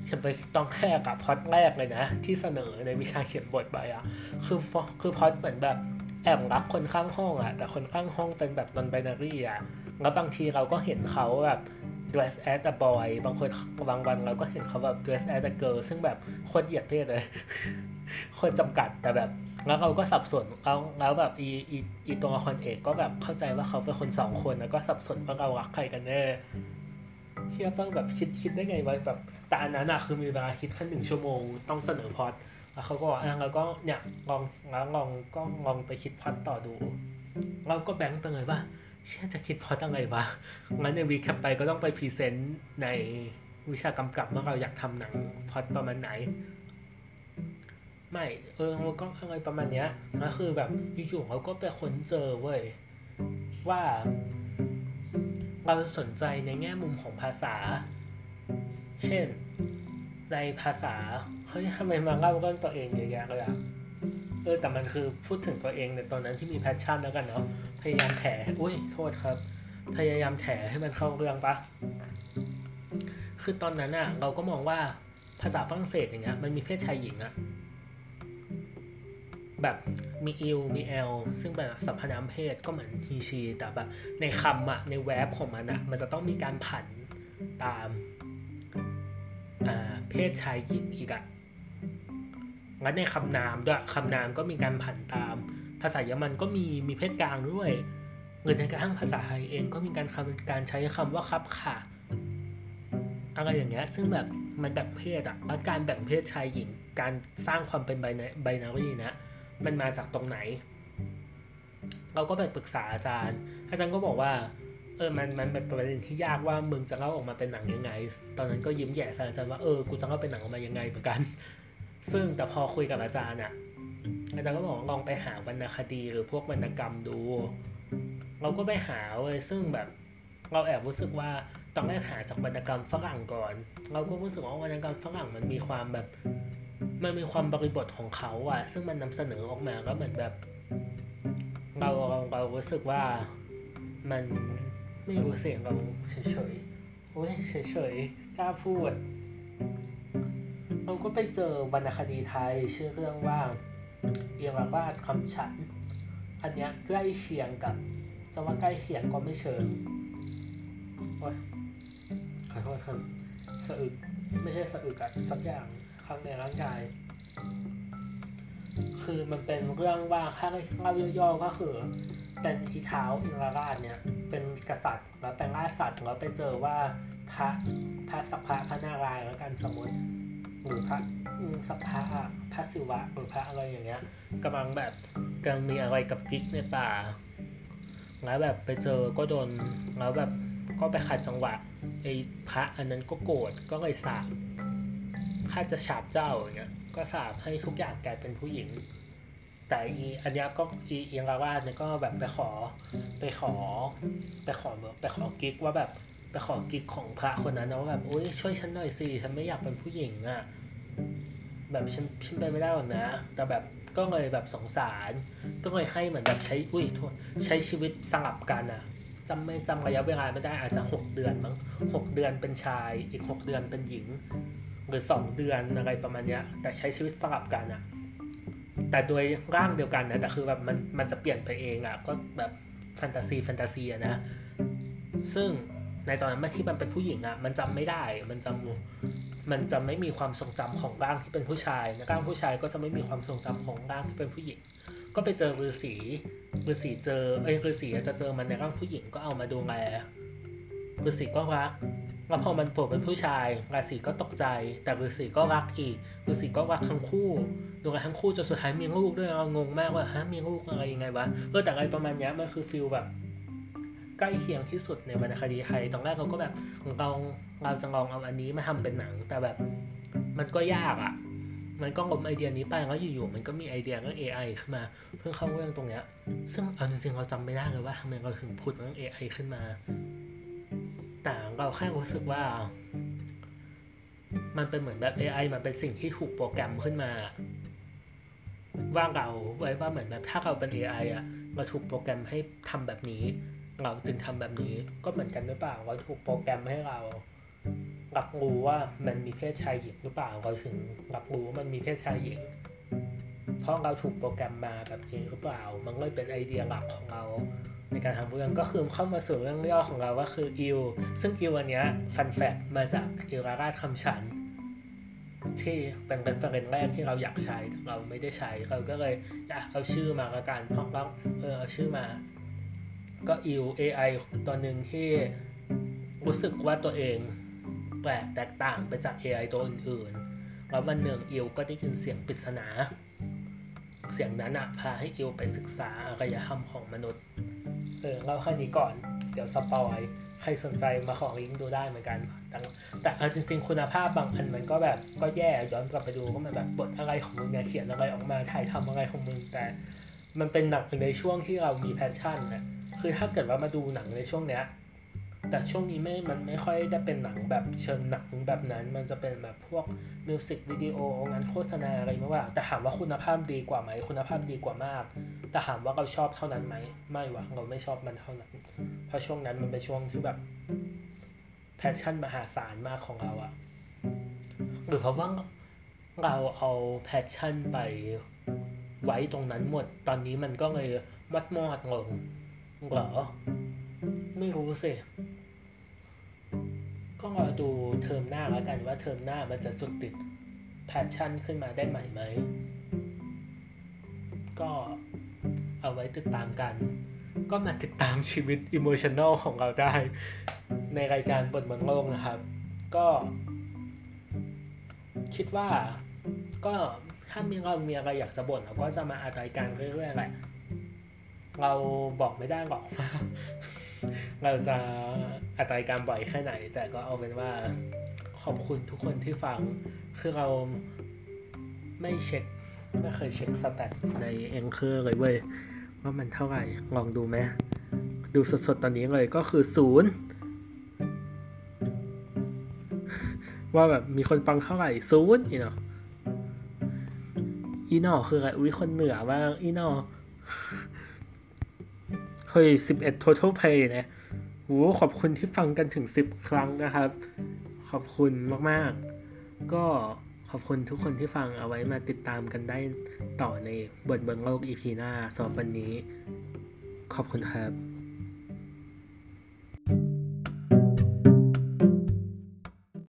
เขียนไปต้องแรกอะพอดแรกเลยนะ ที่เสนอในวิชาเขียนบทไปอะคือคือพอดเหมือนแบบ แอบรักคนข้างห้องอะแต่คนข้างห้องเป็นแบบ non binary อะแล้วบางทีเราก็เห็นเขาแบบ dress as a boy บางคนบางวันเราก็เห็นเขาแบบ dress as a girl ซึ่งแบบโคตรเหยียดเพศเลยโคตรจำกัดแต่แบบแล้วเราก็สับสนแล้วแล้วแบบอีอีอีตัวละครเอกก็แบบเข้าใจว่าเขาเป็นคนสองคนแล้วก็สับสนว่าเรารักใครกันแน่เฮียฟังแบบคิดคิดได้ไงวะแบบแต่อันนั้นอะคือมีเวลาคิดแค่หนึ่งชั่วโมง ต้องเสนอพอด แล้วเขาก็บอกอะเราก็เนี่ยลองแล้วลองก็ลองไปคิดพอดต่อดู เราก็แบงค์ไปเลยว่าเชื่อจะคิดพอดอะไรวะงั้นในวีคไปก็ต้องไปพรีเซนต์ในวิชากำกับว่าเราอยากทำหนังพอดประมาณไหน ไม่เออมันก็อะไรประมาณเนี้ยก็คือแบบอยู่ๆเขาก็ไปค้นเจอเว้ยว่า เราสนใจในแง่มุมของภาษา เช่น ในภาษา เฮ้ยทำไมมาเล่าเรื่องตัวเองเยอะแยะเลยอะเออแต่มันคือพูดถึงตัวเองในตอนนั้นที่มี passion แล้วกันเนาะพยายามแถอุ้ยโทษครับ พยายามแถให้มันเข้าเรื่องปะคือตอนนั้นอะเราก็มองว่าภาษาฝรั่งเศสอย่างเงี้ยมันมีเพศชายหญิงอะแบบมีอิลมีแอลซึ่งแบบสัมพนามเพศก็เหมือนฮีชี แต่แบบในคำอะในแวบของมันอะมันจะต้องมีการผันตามเพศชายหญิงอีกอะ งั้นในคำนามด้วยคำนามก็มีการผันตาม ภาษาเยอรมันก็มีมีเพศกลางด้วยหรือในกระทั่งภาษาไทยเองก็มีการคำการใช้คำว่าครับค่ะอะไรอย่างเงี้ยซึ่งแบบมันแบ่งเพศอะแล้วการแบ่งเพศชายหญิง การสร้างความเป็นไบนารีนะ มันมาจากตรงไหน เราก็ไปปรึกษาอาจารย์ อาจารย์ก็บอกว่า เออมันมันเป็นประเด็นที่ยากว่ามึงจะเล่าออกมาเป็นหนังยังไง ตอนนั้นก็ยิ้มแย่ใส่อาจารย์ว่าเออกูจะเล่าเป็นหนังออกมายังไงเหมือนกัน ซึ่งแต่พอคุยกับอาจารย์อะอาจารย์ก็บอกลองไปหาวรรณคดีหรือพวกวรรณกรรมดู เราก็ไปหาเว้ยซึ่งแบบเราแอบรู้สึกว่าต้องแรกหาจากวรรณกรรมฝรั่งก่อน เราก็รู้สึกว่าวรรณกรรมฝรั่งมันมีความแบบ มันมีความบริบทของเขาอะซึ่งมันนำเสนอออกมาแล้วเหมือนแบบ เราเราเรารู้สึกว่ามันไม่รู้เสียงเราเฉยเฉยโอ้ยเฉยเฉยกล้าพูด เราก็ไปเจอวรรณคดีไทยชื่อเรื่องว่าเอียงวาดคำฉัน อันเนี้ยใกล้เคียงกับจะว่าใกล้เคียงก็ไม่เชิงโอ้ยขอโทษครับสะอึกไม่ใช่สะอึกอะสักอย่างข้างในร่างกาย คือมันเป็นเรื่องว่าถ้างเล่าย่อๆก็คือ เป็นอีเท้าอินทราชเนี่ยเป็นกษัตริย์แล้วแปลงร่างสัตว์แล้วไปเจอว่าพระพระสัพพะพระนารายณ์แล้วกันสมมติ หรือพระสัพพะพระศิวะหรือพระอะไรอย่างเงี้ยกำลังแบบกำลังมีอะไรกับกิ๊กในป่า แล้วแบบไปเจอก็โดนแล้วแบบก็ไปขัดจังหวะไอ้พระอันนั้นก็โกรธก็เลยสาบข้าจะฉาบเจ้าอย่างเงี้ยก็สาบให้ทุกอย่างกลายเป็นผู้หญิง แต่อีอันนี้ก็อีเอียงลาวาดเนี่ยก็แบบไปขอไปขอไปขอไปขอกิ๊กว่าแบบ ไปขอกิ๊กของพระคนนั้นนะว่าแบบโอ้ยช่วยฉันหน่อยสิฉันไม่อยากเป็นผู้หญิงอะแบบฉันฉันไปไม่ได้หรอกนะ แต่แบบก็เลยแบบสงสาร ก็เลยให้เหมือนแบบใช้อุ้ยโทษใช้ชีวิตสลับกันอะจำไม่จำระยะเวลาไม่ได้อาจจะหกเดือนมั้งหกเดือนเป็นชายอีกหกเดือนเป็นหญิง หรือสองเดือนอะไรประมาณเนี้ยแต่ใช้ชีวิตสลับกันอะแต่โดยร่างเดียวกันนะแต่คือแบบมันมันจะเปลี่ยนไปเองอะก็แบบแฟนตาซีแฟนตาซีอะนะ ซึ่ง ในตอนนั้นที่มันเป็นผู้หญิงอะมันจำไม่ได้มันจำมันจะไม่มีความทรงจำของร่างที่เป็นผู้ชายนะร่างผู้ชายก็จะไม่มีความทรงจำของร่างที่เป็นผู้หญิง ก็ไปเจอฤาษีฤาษีเจอเอ้ยฤาษีจะเจอมันในร่างผู้หญิงก็เอามาดูแลฤาษีก็รักแล้วพอมันโผล่เป็นผู้ชายฤาษีก็ตกใจ แต่ฤาษีก็รักอีกฤาษีก็รักทั้งคู่ดูกันทั้งคู่จนสุดท้ายมีลูกด้วยเรางงมากว่าฮะมีลูกอะไรยังไงวะเออแต่อะไรประมาณนี้มันคือฟิลแบบ ใกล้เคียงที่สุดในวรรณคดีไทย ตอนแรกเราก็แบบเราเราจะลองเอาอันนี้มาทำเป็นหนัง แต่แบบมันก็ยากอะ่ะ มันก็ล้มไอเดียนี้ไปแล้วอยู่ๆมันก็มีไอเดียเรื่อง AI ขึ้นมา เพิ่งเข้าเรื่องตรงเนี้ย ซึ่งเอาจริงๆเราจำไม่ได้เลยว่าทำไมเราถึงพูดเรื่อง AI ขึ้นมา แต่เราแค่รู้สึกว่า มันเป็นเหมือนแบบ AI มันเป็นสิ่งที่ถูกโปรแกรมขึ้นมาว่าเราไว้ว่าเหมือนแบบถ้าเราเป็น AI อะเราถูกโปรแกรมให้ทำแบบนี้ เราจึงทำแบบนี้ก็เหมือนกันหรือเปล่าเราถูกโปรแกรมให้เรารับรู้ว่ามันมีเพศชายหญิงหรือเปล่าเราถึงรับรู้ว่ามันมีเพศชายหญิง เพราะเราถูกโปรแกรมมาแบบนี้หรือเปล่า มันก็เลยเป็นไอเดียหลักของเรา ในการทำเรื่องก็คือเข้ามาสู่เรื่องย่อของเราก็คืออิวซึ่งอิวอันเนี้ยฟันแฟกมาจากอิลราราชคำฉันที่เป็นเป็นประเด็นแรกที่เราอยากใช้แต่เราไม่ได้ใช้เราก็เลยอยากเอาชื่อมาละกันเพราะเราเออเอาชื่อมา ก็อิว AI ตัวหนึ่งที่รู้สึกว่าตัวเองแปลกแตกต่างไปจาก AI ตัวอื่นๆแล้ววันหนึ่งอิวก็ได้ยินเสียงปริศนา เสียงนั้นอะพาให้อิวไปศึกษาอารยธรรมของมนุษย์ เออเล่าแค่นี้ก่อน เดี๋ยวสปอยใครสนใจมาขอลิงก์ดูได้เหมือนกัน แต่แต่เอาจริง ๆ คุณภาพบางอันมันก็แบบก็แย่ย้อนกลับไปดูก็มันแบบบทอะไรของมึงเนี่ยเขียนอะไรออกมาถ่ายทำอะไรของมึงแต่ มันเป็นหนังในช่วงที่เรามี passion นะ คือถ้าเกิดว่ามาดูหนังในช่วงเนี้ย แต่ช่วงนี้ไม่ มันไม่ค่อยได้เป็นหนังแบบเชิงหนังแบบนั้น มันจะเป็นแบบพวกมิวสิกวิดีโองานโฆษณาอะไรมากกว่า แต่ถามว่าคุณภาพดีกว่าไหม คุณภาพดีกว่ามาก แต่ถามว่าเราชอบเท่านั้นไหม ไม่วะเราไม่ชอบมันเท่านั้น เพราะช่วงนั้นมันเป็นช่วงที่แบบ passion มหาศาลมากของเราอะหรือเพราะว่าเราเอา passion ไปไว้ตรงนั้นหมด ตอนนี้มันก็เลยมัดมอดลง เหรอ ไม่รู้สิ ก็รอดูเทอมหน้าแล้วกันว่าเทอมหน้ามันจะจุดติด passion ขึ้นมาได้ใหม่ไหม ก็เอาไว้ติดตามกัน ก็มาติดตามชีวิตอิโมชัน a ลของเราได้ ในรายการบ่นบนโลกนะครับ ก็ คิดว่าก็ถ้ามีเรามีอะไรอยากจะบ่นเราก็จะมาอัดรายการเรื่อยๆแหละ เราบอกไม่ได้หรอกว่าเราจะอัดรายการบ่อยแค่ไหน แต่ก็เอาเป็นว่าขอบคุณทุกคนที่ฟัง คือเราไม่เช็คไม่เคยเช็ค stat ใน Anchor เลยเว้ยว่ามันเท่าไหร่ ลองดูไหมดูสดๆ ตอนนี้เลยก็คือศูนย์ว่าแบบมีคนฟังเท่าไหร่ศูนย์อีนาะอีนอคืออะไรอุ้ยคนเหนือว่างอีนอ ฮ้ยสิบเอ็ด total play นะโหขอบคุณที่ฟังกันถึงสิบครั้งนะครับ ขอบคุณมากๆ ก็ขอบคุณทุกคนที่ฟังเอาไว้มาติดตามกันได้ต่อในบทเบิงโลก EP หน้าสำหรับวันนี้ ขอบคุณครับ